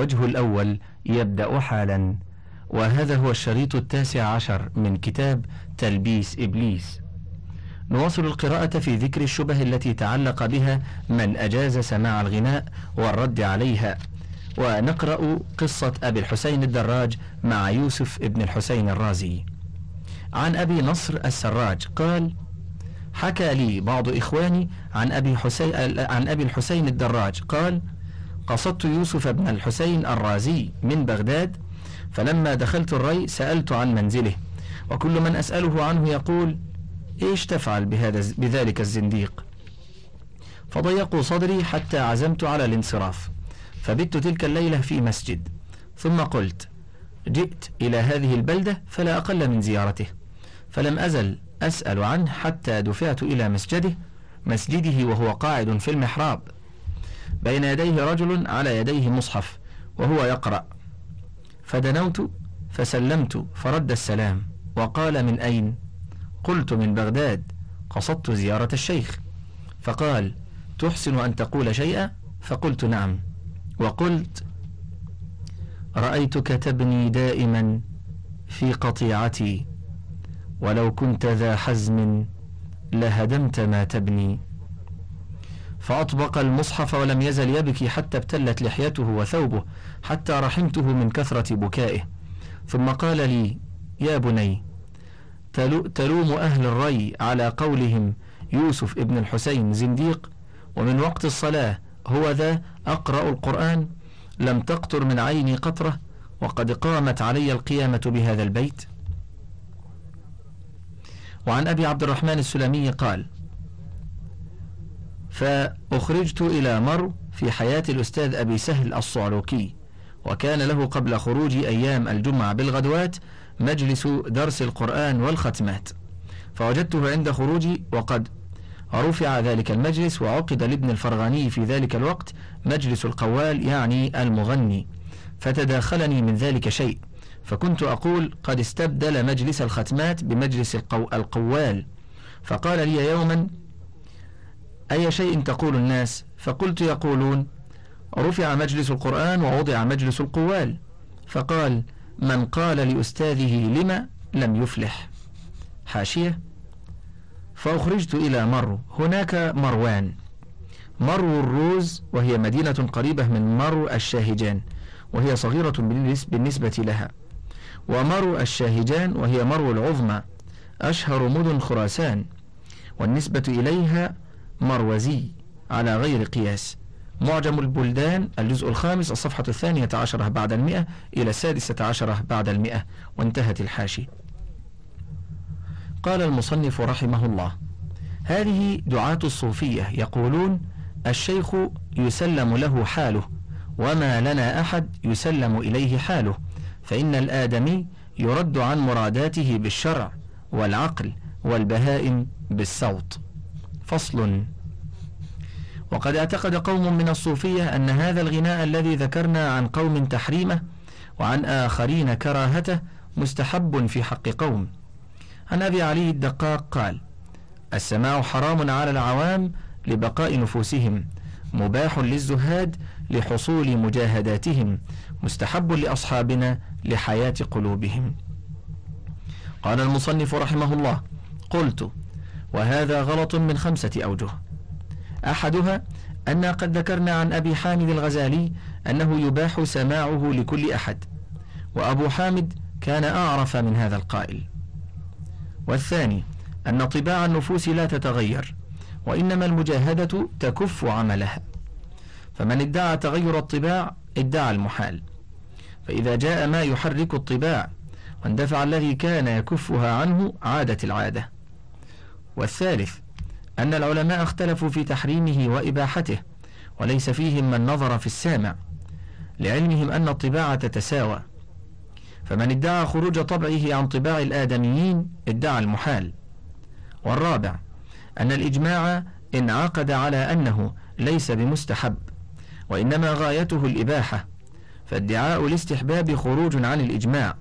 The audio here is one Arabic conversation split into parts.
الوجه الأول يبدأ حالا. وهذا هو الشريط التاسع عشر من كتاب تلبيس إبليس. نواصل القراءة في ذكر الشبه التي تعلق بها من أجاز سماع الغناء والرد عليها. ونقرأ قصة أبي الحسين الدراج مع يوسف ابن الحسين الرازي. عن أبي نصر السراج قال حكى لي بعض إخواني عن أبي, حسين عن أبي الحسين الدراج. قال قصدت يوسف بن الحسين الرازي من بغداد فلما دخلت الري سألت عن منزله وكل من أسأله عنه يقول إيش تفعل بهذا بذلك الزنديق؟ فضيقوا صدري حتى عزمت على الانصراف فبت تلك الليلة في مسجد ثم قلت جئت إلى هذه البلدة فلا أقل من زيارته فلم أزل أسأل عنه حتى دفعت إلى مسجده مسجده وهو قاعد في المحراب. بين يديه رجل على يديه مصحف وهو يقرأ. فدنوت فسلمت فرد السلام وقال من أين؟ قلت من بغداد قصدت زيارة الشيخ. فقال تحسن أن تقول شيئا؟ فقلت نعم. وقلت رأيتك تبني دائما في قطيعتي ولو كنت ذا حزم لهدمت ما تبني. فأطبق المصحف ولم يزل يبكي حتى ابتلت لحيته وثوبه حتى رحمته من كثرة بكائه. ثم قال لي يا بني تلوم أهل الري على قولهم يوسف ابن الحسين زنديق ومن وقت الصلاة هو ذا أقرأ القرآن لم تقطر من عيني قطرة وقد قامت علي القيامة بهذا البيت. وعن أبي عبد الرحمن السلمي قال فأخرجت إلى مر في حياة الأستاذ أبي سهل الصعلوكي وكان له قبل خروج أيام الجمعة بالغدوات مجلس درس القرآن والختمات. فوجدته عند خروجي وقد رفع ذلك المجلس وعقد لابن الفرغاني في ذلك الوقت مجلس القوال يعني المغني. فتداخلني من ذلك شيء فكنت أقول قد استبدل مجلس الختمات بمجلس القو القوال. فقال لي يوما أي شيء تقول الناس؟ فقلت يقولون رفع مجلس القرآن ووضع مجلس القوال. فقال من قال لأستاذه لما لم يفلح. حاشية. فأخرجت إلى مرو هناك مروان. مرو الروز وهي مدينة قريبة من مرو الشاهجان وهي صغيرة بالنسبة لها. ومرو الشاهجان وهي مرو العظمى أشهر مدن خراسان والنسبة إليها مروزي على غير قياس. معجم البلدان الجزء الخامس الصفحة الثانية عشرة بعد المئة إلى السادسة عشرة بعد المئة. وانتهت الحاشي قال المصنف رحمه الله هذه دعاة الصوفية يقولون الشيخ يسلم له حاله وما لنا أحد يسلم إليه حاله. فإن الآدمي يرد عن مراداته بالشرع والعقل والبهائم بالصوت. فصل. وقد اعتقد قوم من الصوفية أن هذا الغناء الذي ذكرنا عن قوم تحريمه وعن آخرين كراهته مستحب في حق قوم. عن أبي علي الدقاق قال السماع حرام على العوام لبقاء نفوسهم مباح للزهاد لحصول مجاهداتهم مستحب لأصحابنا لحياة قلوبهم. قال المصنف رحمه الله قلت وهذا غلط من خمسة أوجه. أحدها أن قد ذكرنا عن أبي حامد الغزالي أنه يباح سماعه لكل أحد وأبو حامد كان أعرف من هذا القائل. والثاني أن طباع النفوس لا تتغير وإنما المجاهدة تكف عملها. فمن ادعى تغير الطباع ادعى المحال. فإذا جاء ما يحرك الطباع واندفع الذي كان يكفها عنه عادت العادة. والثالث أن العلماء اختلفوا في تحريمه وإباحته وليس فيهم من نظر في السامع لعلمهم أن الطباعة تتساوى. فمن ادعى خروج طبعه عن طباع الآدميين ادعى المحال. والرابع أن الإجماع انعقد على أنه ليس بمستحب وإنما غايته الإباحة فادعاء الاستحباب خروج عن الإجماع.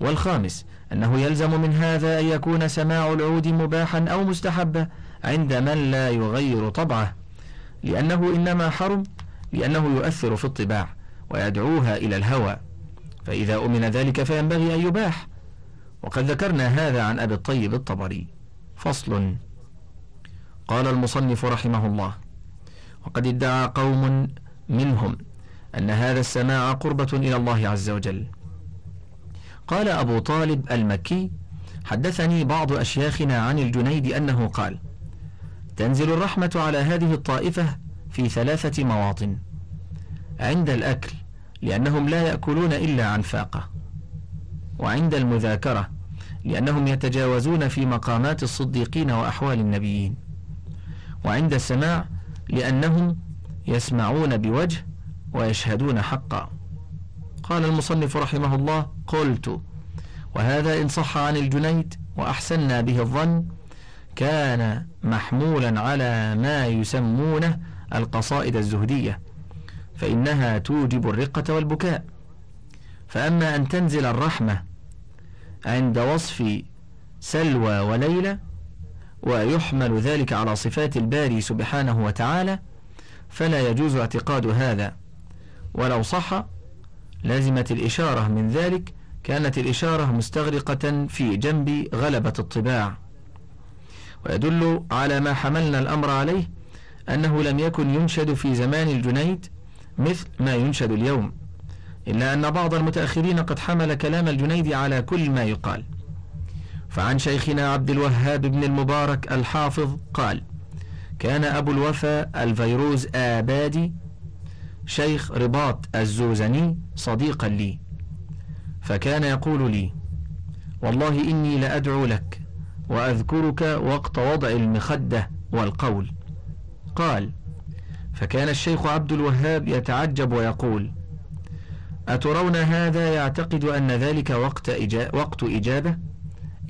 والخامس أنه يلزم من هذا أن يكون سماع العود مباحا أو مستحبا عند من لا يغير طبعه لأنه إنما حرم لأنه يؤثر في الطباع ويدعوها إلى الهوى. فإذا أمن ذلك فينبغي أن يباح. وقد ذكرنا هذا عن أبي الطيب الطبري. فصل. قال المصنف رحمه الله وقد ادعى قوم منهم أن هذا السماع قربة إلى الله عز وجل. قال أبو طالب المكي حدثني بعض أشياخنا عن الجنيد أنه قال تنزل الرحمة على هذه الطائفة في ثلاثة مواطن عند الأكل لأنهم لا يأكلون إلا عن فاقة وعند المذاكرة لأنهم يتجاوزون في مقامات الصديقين وأحوال النبيين وعند السماع لأنهم يسمعون بوجه ويشهدون حقا. قال المصنف رحمه الله قلت وهذا إن صح عن الجنيد وأحسنا به الظن كان محمولا على ما يسمونه القصائد الزهدية فإنها توجب الرقة والبكاء. فأما أن تنزل الرحمة عند وصف سلوى وليلى ويحمل ذلك على صفات الباري سبحانه وتعالى فلا يجوز اعتقاد هذا. ولو صح لازمت الإشارة من ذلك كانت الإشارة مستغرقة في جنب غلبة الطباع. ويدل على ما حملنا الأمر عليه أنه لم يكن ينشد في زمان الجنيد مثل ما ينشد اليوم. إلا أن بعض المتأخرين قد حمل كلام الجنيد على كل ما يقال. فعن شيخنا عبد الوهاب بن المبارك الحافظ قال كان أبو الوفا الفيروز آبادي شيخ رباط الزوزني صديقا لي. فكان يقول لي والله إني لأدعو لك وأذكرك وقت وضع المخدة والقول. قال فكان الشيخ عبد الوهاب يتعجب ويقول أترون هذا يعتقد أن ذلك وقت, إجا وقت إجابة؟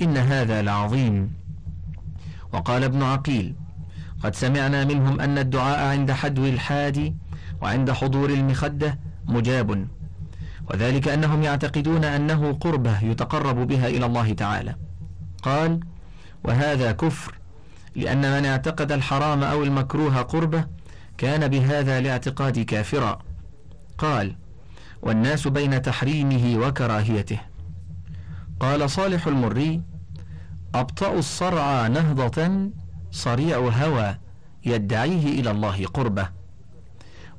إن هذا لعظيم. وقال ابن عقيل قد سمعنا منهم أن الدعاء عند حدو الحادي وعند حضور المخدة مجاب. وذلك أنهم يعتقدون أنه قربة يتقرب بها إلى الله تعالى. قال وهذا كفر لأن من اعتقد الحرام أو المكروه قربة كان بهذا الاعتقاد كافرا. قال والناس بين تحريمه وكراهيته. قال صالح المري أبطأ الصرع نهضة صريع هوى يدعيه إلى الله قربة.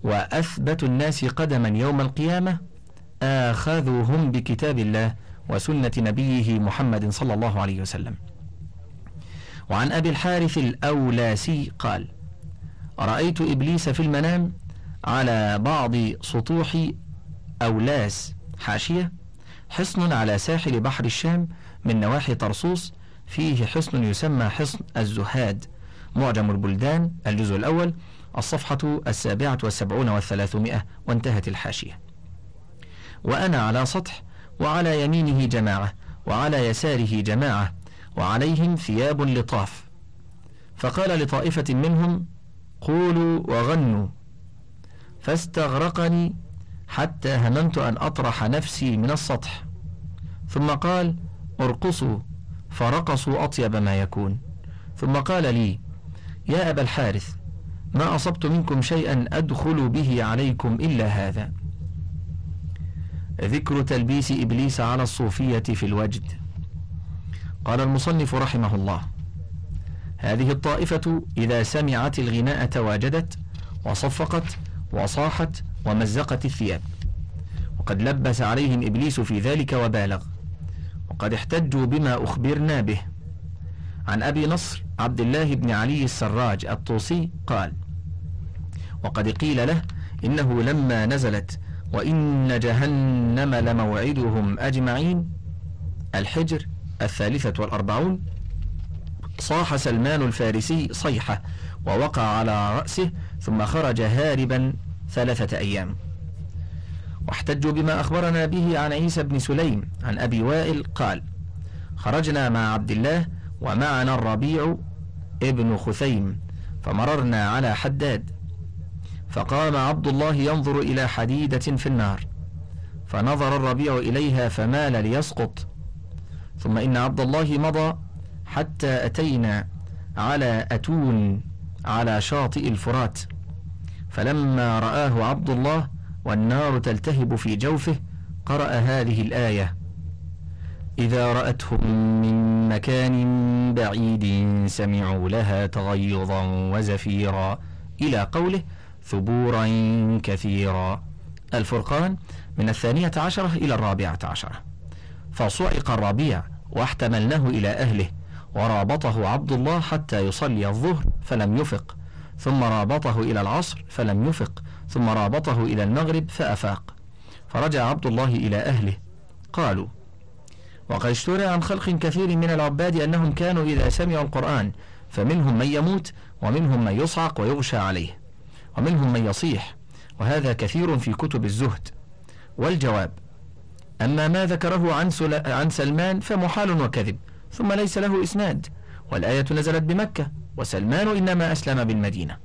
وأثبت الناس قدما يوم القيامة آخذوهم بكتاب الله وسنة نبيه محمد صلى الله عليه وسلم. وعن أبي الحارث الأولاسي قال رأيت إبليس في المنام على بعض سطوح أولاس حاشية حصن على ساحل بحر الشام من نواحي طرسوس فيه حصن يسمى حصن الزهاد. معجم البلدان الجزء الأول الصفحة السابعة والسبعون والثلاثمائة وانتهت الحاشية. وأنا على سطح وعلى يمينه جماعة وعلى يساره جماعة وعليهم ثياب لطاف. فقال لطائفة منهم قولوا وغنوا. فاستغرقني حتى هممت أن أطرح نفسي من السطح. ثم قال ارقصوا. فرقصوا أطيب ما يكون. ثم قال لي يا أبا الحارث ما أصبت منكم شيئا أدخل به عليكم إلا هذا. ذكر تلبيس إبليس على الصوفية في الوجد. قال المصنف رحمه الله هذه الطائفة إذا سمعت الغناء تواجدت وصفقت وصاحت ومزقت الثياب. وقد لبس عليهم إبليس في ذلك وبالغ. وقد احتجوا بما أخبرنا به. عن أبي نصر عبد الله بن علي السراج الطوسي قال وقد قيل له إنه لما نزلت وإن جهنم لموعدهم أجمعين الحجر الثالثة والأربعون صاح سلمان الفارسي صيحة ووقع على رأسه ثم خرج هاربا ثلاثة أيام واحتجوا بما أخبرنا به عن عيسى بن سليم عن أبي وائل قال خرجنا مع عبد الله ومعنا الربيع ابن خثيم فمررنا على حداد فقام عبد الله ينظر إلى حديدة في النار فنظر الربيع إليها فمال ليسقط. ثم إن عبد الله مضى حتى أتينا على أتون على شاطئ الفرات. فلما رآه عبد الله والنار تلتهب في جوفه قرأ هذه الآية إذا رأتهم من مكان بعيد سمعوا لها تغيظا وزفيرا. إلى قوله ثبورا كثيرا. الفرقان من الثانية عشرة إلى الرابعة عشرة. فصعق الربيع واحتملناه إلى أهله ورابطه عبد الله حتى يصلي الظهر فلم يفق ثم رابطه إلى العصر فلم يفق ثم رابطه إلى المغرب فأفاق. فرجع عبد الله إلى أهله. قالوا وقد اشترى عن خلق كثير من العباد أنهم كانوا إذا سمعوا القرآن فمنهم من يموت ومنهم من يصعق ويغشى عليه. ومنهم من يصيح وهذا كثير في كتب الزهد. والجواب أما ما ذكره عن, عن سلمان فمحال وكذب ثم ليس له إسناد والآية نزلت بمكة وسلمان إنما أسلم بالمدينة.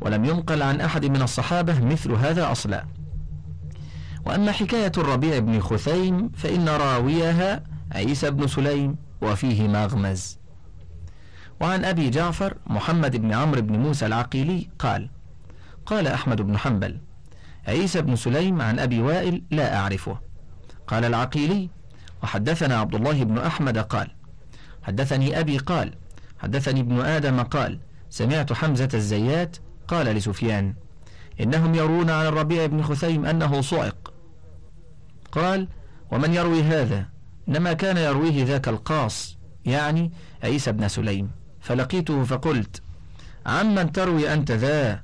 ولم ينقل عن أحد من الصحابة مثل هذا أصلا. وأما حكاية الربيع بن خثيم فإن راويها عيسى بن سليم وفيه مغمز. وعن أبي جعفر محمد بن عمرو بن موسى العقيلي قال قال أحمد بن حنبل عيسى بن سليم عن أبي وائل لا أعرفه. قال العقيلي وحدثنا عبد الله بن أحمد قال حدثني أبي قال حدثني ابن آدم قال سمعت حمزة الزيات قال لسفيان إنهم يرون عن الربيع بن خثيم أنه صعق. قال ومن يروي هذا؟ إنما كان يرويه ذاك القاص يعني عيسى بن سليم. فلقيته فقلت عمن تروي أنت ذا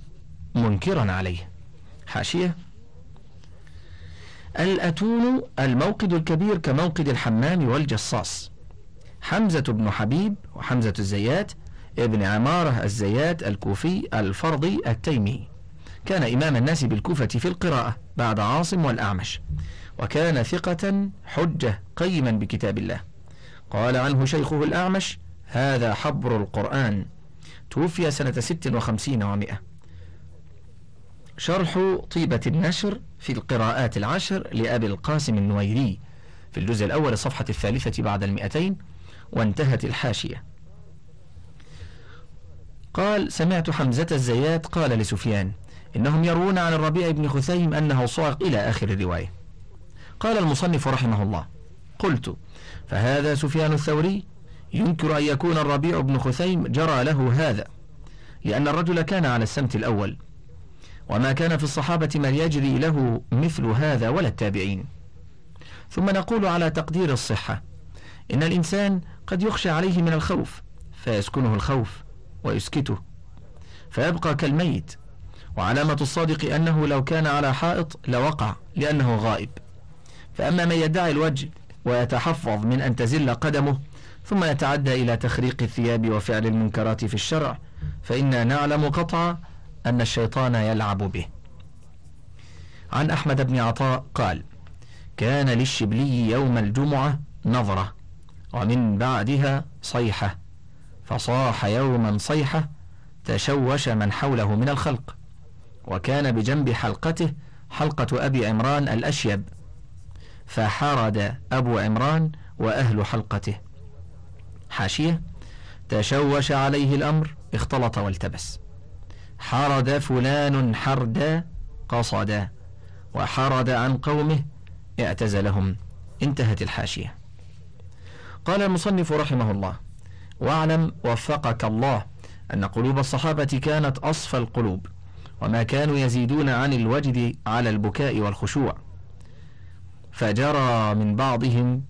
منكرا عليه. حاشية. الأتون الموقد الكبير كموقد الحمام والجصاص. حمزة بن حبيب وحمزة الزيات ابن عمارة الزيات الكوفي الفرضي التيمي. كان إمام الناس بالكوفة في القراءة بعد عاصم والأعمش. وكان ثقة حجة قيما بكتاب الله. قال عنه شيخه الأعمش هذا حبر القرآن. توفي سنة ست وخمسين ومائة. شرح طيبة النشر في القراءات العشر لأبي القاسم النويري في الجزء الأول الصفحة الثالثة بعد المئتين وانتهت الحاشية. قال سمعت حمزة الزيات قال لسفيان إنهم يروون عن الربيع بن خثيم أنه صعق إلى آخر الرواية قال المصنف رحمه الله قلت فهذا سفيان الثوري ينكر أن يكون الربيع بن خثيم جرى له هذا لأن الرجل كان على السمت الأول وما كان في الصحابة من يجري له مثل هذا ولا التابعين. ثم نقول على تقدير الصحة إن الإنسان قد يخشى عليه من الخوف فيسكنه الخوف ويسكته فيبقى كالميت. وعلامة الصادق أنه لو كان على حائط لوقع لأنه غائب. فأما من يدعي الوجه ويتحفظ من أن تزل قدمه ثم يتعدى إلى تخريق الثياب وفعل المنكرات في الشرع فإنا نعلم قطعا أن الشيطان يلعب به. عن أحمد بن عطاء قال كان للشبلي يوم الجمعة نظرة ومن بعدها صيحة فصاح يوما صيحة تشوش من حوله من الخلق وكان بجنب حلقته حلقة أبي عمران الأشيب فحرد أبو عمران وأهل حلقته. حاشية تشوش عليه الأمر اختلط والتبس. حرد فلان حردا قصدا وحرد عن قومه اعتزلهم. انتهت الحاشية. قال المصنف رحمه الله واعلم وفقك الله أن قلوب الصحابة كانت أصفى القلوب وما كانوا يزيدون عن الوجد على البكاء والخشوع. فجرى من بعضهم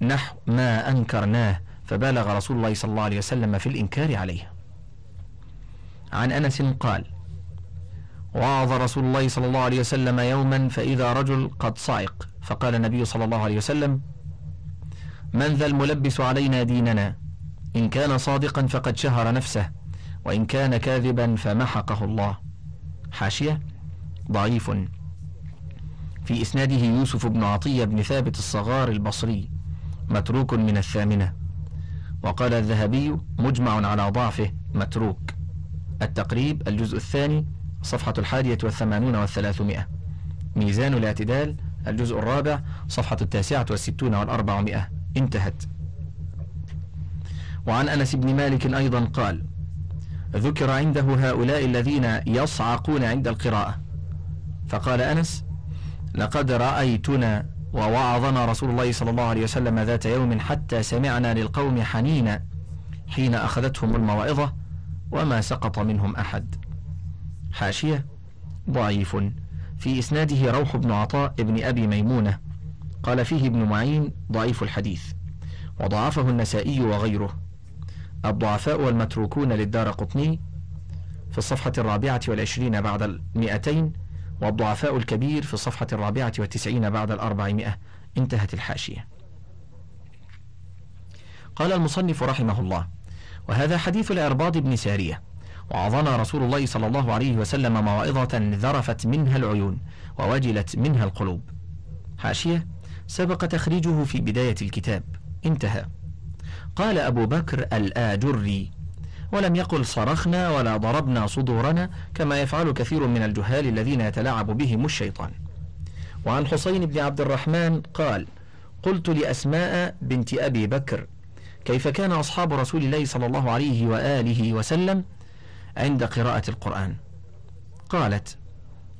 نحو ما أنكرناه فبالغ رسول الله صلى الله عليه وسلم في الإنكار عليه. عن أنس قال وعظ رسول الله صلى الله عليه وسلم يوما فإذا رجل قد صعق. فقال النبي صلى الله عليه وسلم من ذا الملبس علينا ديننا؟ إن كان صادقا فقد شهر نفسه وإن كان كاذبا فمحقه الله. حاشية ضعيف. في إسناده يوسف بن عطية بن ثابت الصغار البصري متروك من الثامنة. وقال الذهبي مجمع على ضعفه متروك. التقريب الجزء الثاني صفحة الحادية والثمانون والثلاثمائة. ميزان الاعتدال الجزء الرابع صفحة التاسعة والستون والأربعمائة. انتهت. وعن أنس بن مالك أيضا قال ذكر عنده هؤلاء الذين يصعقون عند القراءة. فقال أنس لقد رأيتنا ووعظنا رسول الله صلى الله عليه وسلم ذات يوم حتى سمعنا للقوم حنينا حين أخذتهم الموعظة وما سقط منهم أحد. حاشية ضعيف. في إسناده روح بن عطاء ابن أبي ميمونة. قال فيه ابن معين ضعيف الحديث. وضعفه النسائي وغيره. الضعفاء والمتروكون للدار قطني في الصفحة الرابعة والعشرين بعد المئتين والضعفاء الكبير في الصفحة الرابعة والتسعين بعد الأربعمائة. انتهت الحاشية. قال المصنف رحمه الله وهذا حديث العرباض بن سارية. وعظنا رسول الله صلى الله عليه وسلم موعظة ذرفت منها العيون ووجلت منها القلوب. حاشية سبق تخريجه في بداية الكتاب. انتهى. قال أبو بكر الآجري ولم يقل صرخنا ولا ضربنا صدورنا كما يفعل كثير من الجهال الذين يتلاعب بهم الشيطان. وعن حسين بن عبد الرحمن قال قلت لأسماء بنت أبي بكر كيف كان أصحاب رسول الله صلى الله عليه وآله وسلم عند قراءة القرآن؟ قالت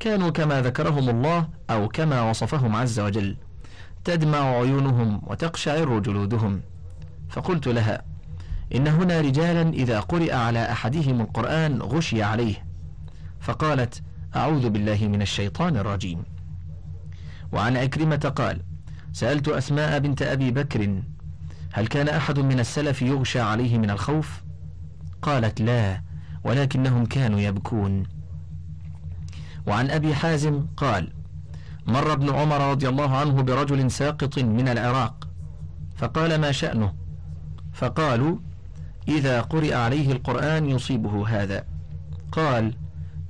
كانوا كما ذكرهم الله أو كما وصفهم عز وجل تدمع عيونهم وتقشعر جلودهم. فقلت لها إن هنا رجالا إذا قرئ على أحدهم القرآن غشي عليه. فقالت أعوذ بالله من الشيطان الرجيم. وعن عكرمة قال سألت أسماء بنت أبي بكر هل كان أحد من السلف يغشى عليه من الخوف؟ قالت لا ولكنهم كانوا يبكون. وعن أبي حازم قال مر ابن عمر رضي الله عنه برجل ساقط من العراق فقال ما شأنه؟ فقالوا إذا قرئ عليه القرآن يصيبه هذا. قال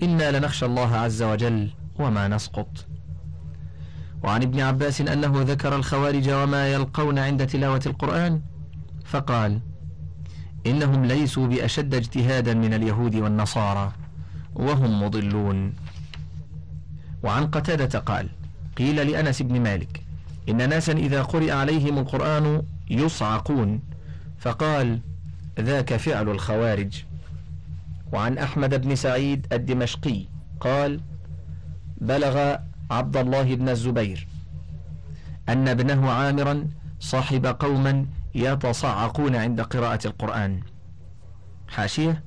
إنا لنخشى الله عز وجل وما نسقط. وعن ابن عباس أنه ذكر الخوارج وما يلقون عند تلاوة القرآن فقال إنهم ليسوا بأشد اجتهادا من اليهود والنصارى وهم مضلون. وعن قتادة قال قيل لأنس بن مالك إن ناسا إذا قرئ عليهم القرآن يصعقون. فقال ذاك فعل الخوارج. وعن أحمد بن سعيد الدمشقي قال بلغ عبد الله بن الزبير أن ابنه عامرا صاحب قوما يتصعقون عند قراءة القرآن. حاشية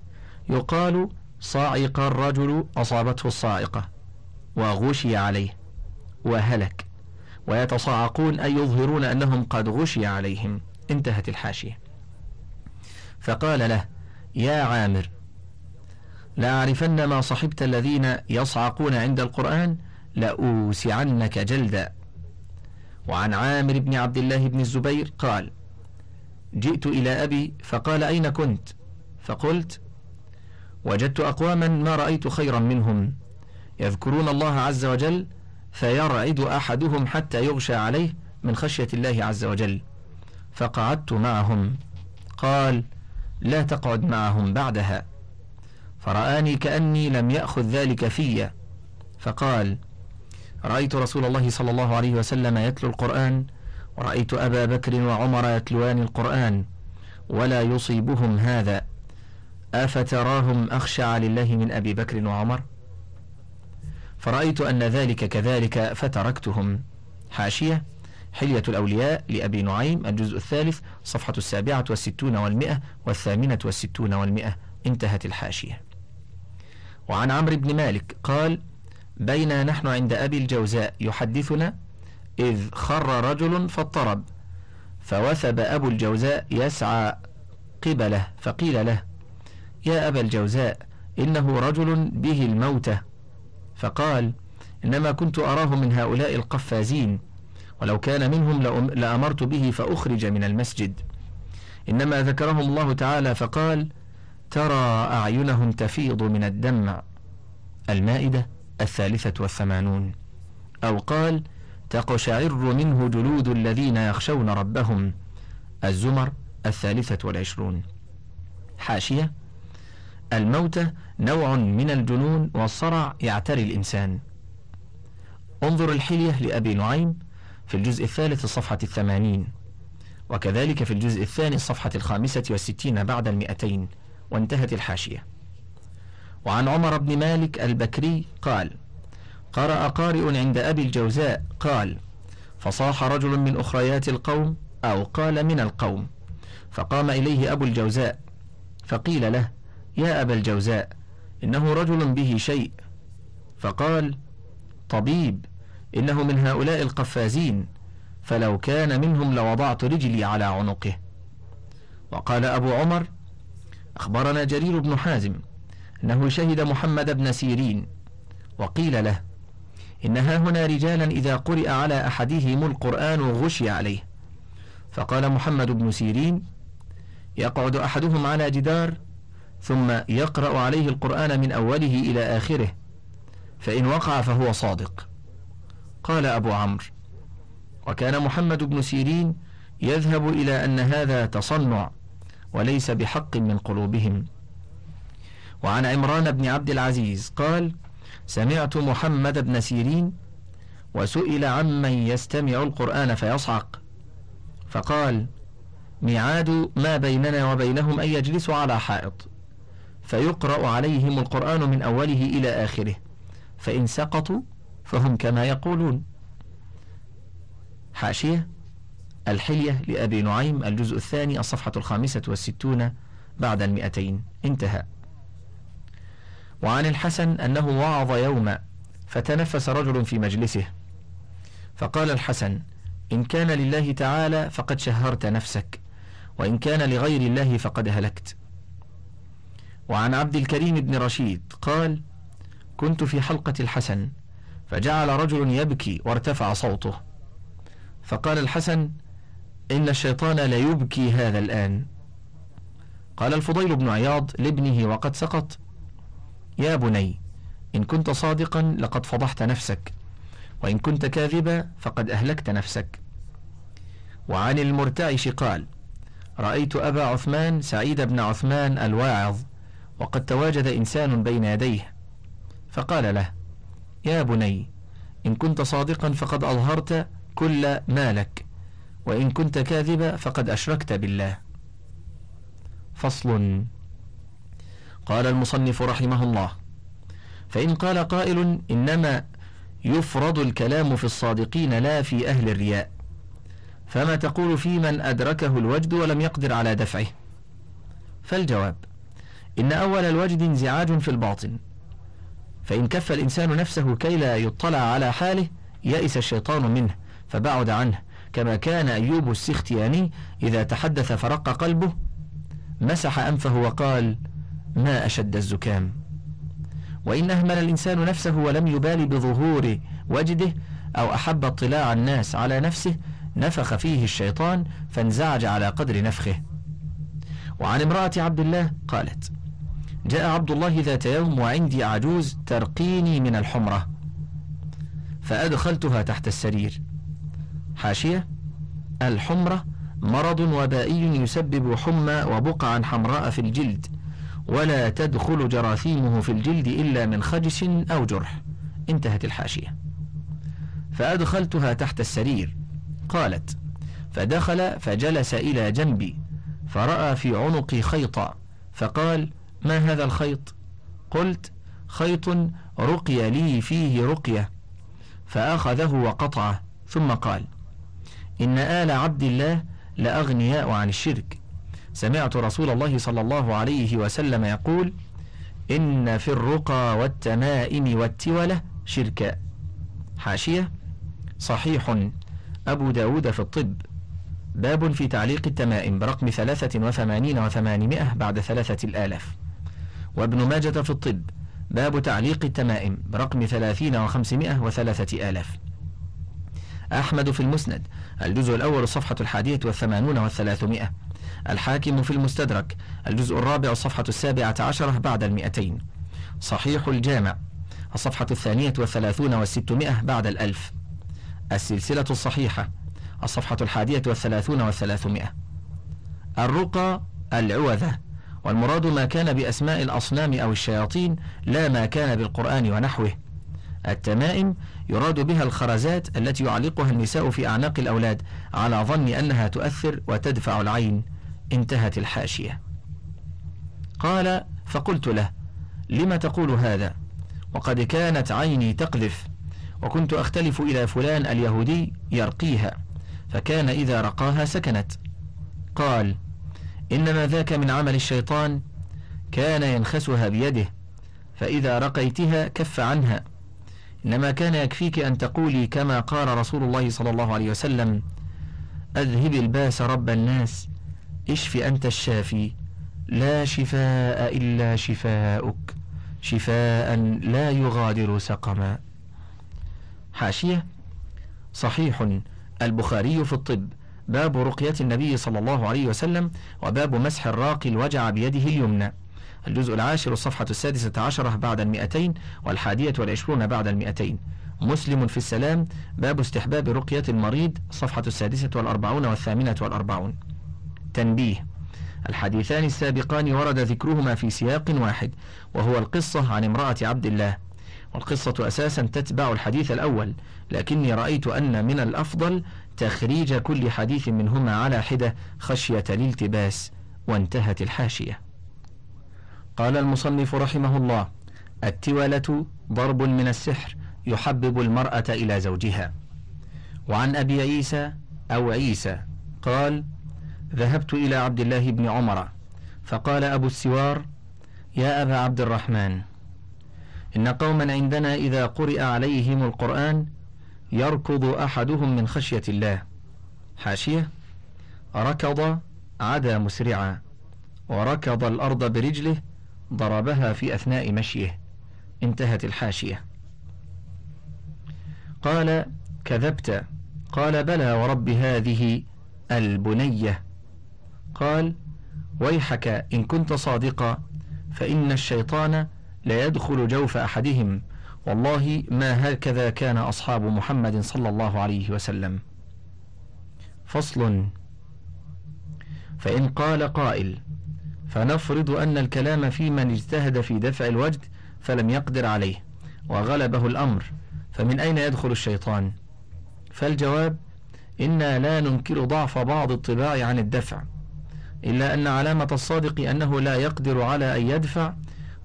يقال صاعق الرجل أصابته الصاعقة وغشي عليه وهلك. ويتصاعقون أي يظهرون أنهم قد غشي عليهم. انتهت الحاشية. فقال له يا عامر لأعرفن ما صحبت الذين يصعقون عند القرآن لأوسعنك جلدا. وعن عامر بن عبد الله بن الزبير قال جئت إلى أبي فقال أين كنت؟ فقلت وجدت أقواما ما رأيت خيرا منهم يذكرون الله عز وجل فيرعد أحدهم حتى يغشى عليه من خشية الله عز وجل فقعدت معهم. قال لا تقعد معهم بعدها. فرآني كأني لم يأخذ ذلك في. فقال رأيت رسول الله صلى الله عليه وسلم يتلو القرآن ورأيت أبا بكر وعمر يتلوان القرآن ولا يصيبهم هذا. أفتراهم أخشع لله من أبي بكر وعمر؟ فرأيت أن ذلك كذلك فتركتهم. حاشية. حلية الأولياء لأبي نعيم الجزء الثالث صفحة السابعة والستون والمئة والثامنة والستون والمئة. انتهت الحاشية. وعن عمرو بن مالك قال بين نحن عند أبي الجوزاء يحدثنا إذ خر رجل فاضطرب فوثب أبو الجوزاء يسعى قبله فقيل له يا أبا الجوزاء إنه رجل به الموتة. فقال إنما كنت أراه من هؤلاء القفازين ولو كان منهم لأمرت به فأخرج من المسجد. إنما ذكرهم الله تعالى فقال ترى أعينهم تفيض من الدمع. المائدة الثالثة والثمانون. أو قال تقشعر منه جلود الذين يخشون ربهم. الزمر الثالثة والعشرون. حاشية الموتة نوع من الجنون والصرع يعتري الإنسان. انظر الحلية لأبي نعيم في الجزء الثالث الصفحة الثمانين وكذلك في الجزء الثاني الصفحة الخامسة والستين بعد المئتين وانتهت الحاشية. وعن عمر بن مالك البكري قال قرأ قارئ عند أبي الجوزاء قال فصاح رجل من أخريات القوم أو قال من القوم فقام إليه أبو الجوزاء فقيل له يا أبا الجوزاء إنه رجل به شيء. فقال طبيب. إنه من هؤلاء القفازين فلو كان منهم لوضعت رجلي على عنقه. وقال أبو عمر أخبرنا جرير بن حازم أنه شهد محمد بن سيرين وقيل له إن ها هنا رجالا إذا قرئ على أحدهم القرآن غشي عليه. فقال محمد بن سيرين يقعد أحدهم على جدار ثم يقرأ عليه القرآن من أوله إلى آخره فإن وقع فهو صادق. قال أبو عمرو. وكان محمد بن سيرين يذهب إلى أن هذا تصنع وليس بحق من قلوبهم. وعن عمران بن عبد العزيز قال سمعت محمد بن سيرين وسئل عمن يستمع القرآن فيصعق. فقال ميعاد ما بيننا وبينهم أن يجلسوا على حائط. فيقرأ عليهم القرآن من أوله إلى آخره. فإن سقطوا فهم كما يقولون. حاشية الحلية لأبي نعيم الجزء الثاني الصفحة الخامسة والستون بعد المئتين. انتهى. وعن الحسن أنه وعظ يوما فتنفس رجل في مجلسه. فقال الحسن إن كان لله تعالى فقد شهرت نفسك وإن كان لغير الله فقد هلكت. وعن عبد الكريم بن رشيد قال كنت في حلقة الحسن فجعل رجل يبكي وارتفع صوته. فقال الحسن إن الشيطان ليبكي هذا الآن. قال الفضيل بن عياض لابنه وقد سقط. يا بني إن كنت صادقا لقد فضحت نفسك وإن كنت كاذبا فقد أهلكت نفسك. وعن المرتعش قال رأيت أبا عثمان سعيد بن عثمان الواعظ وقد تواجد إنسان بين يديه. فقال له يا بني إن كنت صادقا فقد أظهرت كل مالك وإن كنت كاذبا فقد أشركت بالله. فصل. قال المصنف رحمه الله فإن قال قائل إنما يفرض الكلام في الصادقين لا في أهل الرياء فما تقول في من أدركه الوجد ولم يقدر على دفعه؟ فالجواب إن أول الوجد انزعاج في الباطن. فإن كف الإنسان نفسه كي لا يطلع على حاله يئس الشيطان منه فبعد عنه. كما كان أيوب السختياني إذا تحدث فرق قلبه مسح أنفه وقال ما أشد الزكام. وإن أهمل الإنسان نفسه ولم يبال بظهور وجده أو أحب اطلاع الناس على نفسه نفخ فيه الشيطان فانزعج على قدر نفخه. وعن امرأة عبد الله قالت جاء عبد الله ذات يوم وعندي عجوز ترقيني من الحمرة فأدخلتها تحت السرير. حاشية الحمرة مرض وبائي يسبب حمى وبقعا حمراء في الجلد ولا تدخل جراثيمه في الجلد إلا من خجس أو جرح. انتهت الحاشية. فأدخلتها تحت السرير. قالت فدخل فجلس إلى جنبي فرأى في عنقي خيطا فقال ما هذا الخيط؟ قلت خيط رقي لي فيه رقية. فأخذه وقطعه ثم قال إن آل عبد الله لأغنياء عن الشرك. سمعت رسول الله صلى الله عليه وسلم يقول إن في الرقى والتمائم والتولة شركا حاشية صحيح أبو داود في الطب. باب في تعليق التمائم برقم ثلاثة وثمانين وثمانمائة بعد ثلاثة الآلاف. وابن ماجة في الطب. باب تعليق التمائم برقم ثلاثين وخمسمائة وثلاثة آلاف. أحمد في المسند. الجزء الأول الصفحة الحادية والثمانون والثلاثمائة. الحاكم في المستدرك. الجزء الرابع الصفحة السابعة عشرة بعد المئتين. صحيح الجامع. الصفحة الثانية والثلاثون والستمائة بعد الألف. السلسلة الصحيحة. الصفحة الحادية والثلاثون والثلاثمائة. الرقى العوذة. والمراد ما كان بأسماء الأصنام أو الشياطين لا ما كان بالقرآن ونحوه. التمائم يراد بها الخرزات التي يعلقها النساء في أعناق الأولاد على ظن أنها تؤثر وتدفع العين. انتهت الحاشية. قال فقلت له لم تقول هذا؟ وقد كانت عيني تقذف وكنت أختلف إلى فلان اليهودي يرقيها فكان إذا رقاها سكنت. قال إنما ذاك من عمل الشيطان كان ينخسها بيده فإذا رقيتها كف عنها. إنما كان يكفيك أن تقولي كما قال رسول الله صلى الله عليه وسلم أذهب الباس رب الناس اشف أنت الشافي لا شفاء إلا شفاؤك شفاء لا يغادر سقما. حاشية صحيح البخاري في الطب. باب رقية النبي صلى الله عليه وسلم وباب مسح الراقي الوجع بيده اليمنى. الجزء العاشر الصفحة السادسة عشرة بعد المئتين والحادية والعشرون بعد المئتين. مسلم في السلام باب استحباب رقية المريض صفحة السادسة والأربعون والثامنة والأربعون. تنبيه. الحديثان السابقان ورد ذكرهما في سياق واحد وهو القصة عن امرأة عبد الله. والقصة أساسا تتبع الحديث الأول لكني رأيت أن من الأفضل تخريج كل حديث منهما على حدة خشية الالتباس وانتهت الحاشية. قال المصنف رحمه الله التولة ضرب من السحر يحبب المرأة إلى زوجها. وعن أبي عيسى أو عيسى قال ذهبت إلى عبد الله بن عمر فقال أبو السوار يا أبا عبد الرحمن إن قوما عندنا إذا قرئ عليهم القرآن يركض أحدهم من خشية الله. حاشية. ركض عدا مسرعا. وركض الأرض برجله ضربها في أثناء مشيه. انتهت الحاشية. قال كذبت. قال بلى ورب هذه البنية. قال ويحك إن كنت صادقا فإن الشيطان لا يدخل جوف أحدهم. والله ما هكذا كان أصحاب محمد صلى الله عليه وسلم. فصل. فإن قال قائل فنفرض أن الكلام في من اجتهد في دفع الوجد فلم يقدر عليه وغلبه الأمر فمن أين يدخل الشيطان؟ فالجواب إنا لا ننكر ضعف بعض الطباع عن الدفع إلا أن علامة الصادق أنه لا يقدر على أن يدفع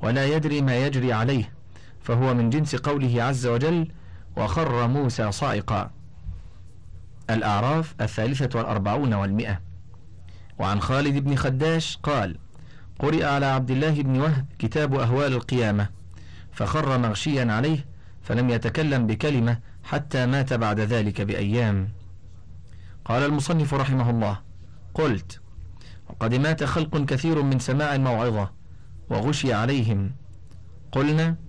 ولا يدري ما يجري عليه فهو من جنس قوله عز وجل وخر موسى صائقا. الأعراف الثالثة والأربعون والمئة. وعن خالد بن خداش قال قرئ على عبد الله بن وهب كتاب أهوال القيامة فخر مغشيا عليه فلم يتكلم بكلمة حتى مات بعد ذلك بأيام. قال المصنف رحمه الله قلت وقد مات خلق كثير من سماع الموعظة وغشي عليهم. قلنا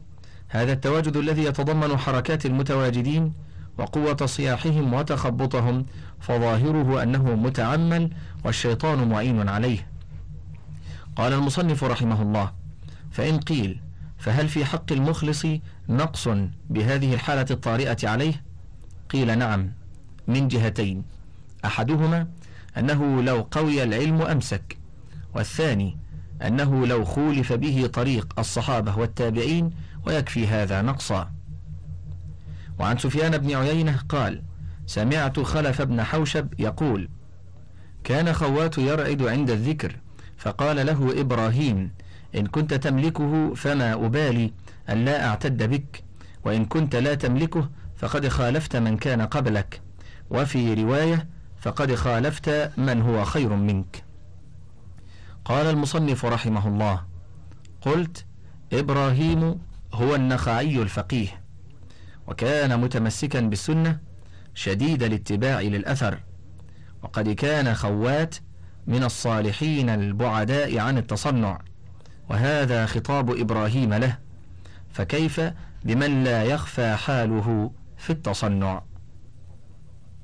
هذا التواجد الذي يتضمن حركات المتواجدين وقوة صياحهم وتخبطهم فظاهره أنه متعمل والشيطان معين عليه. قال المصنف رحمه الله فإن قيل فهل في حق المخلص نقص بهذه الحالة الطارئة عليه؟ قيل نعم من جهتين أحدهما أنه لو قوي العلم أمسك والثاني أنه لو خولف به طريق الصحابة والتابعين ويكفي هذا نقصا. وعن سفيان بن عيينة قال سمعت خلف بن حوشب يقول كان خوات يرعد عند الذكر فقال له إبراهيم إن كنت تملكه فما أبالي أن لا أعتد بك وإن كنت لا تملكه فقد خالفت من كان قبلك وفي رواية فقد خالفت من هو خير منك. قال المصنف رحمه الله قلت إبراهيم هو النخعي الفقيه وكان متمسكا بالسنة شديد الاتباع للأثر وقد كان خوات من الصالحين البعداء عن التصنع وهذا خطاب إبراهيم له فكيف بمن لا يخفى حاله في التصنع؟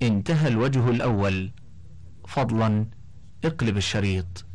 انتهى الوجه الأول. فضلا اقلب الشريط.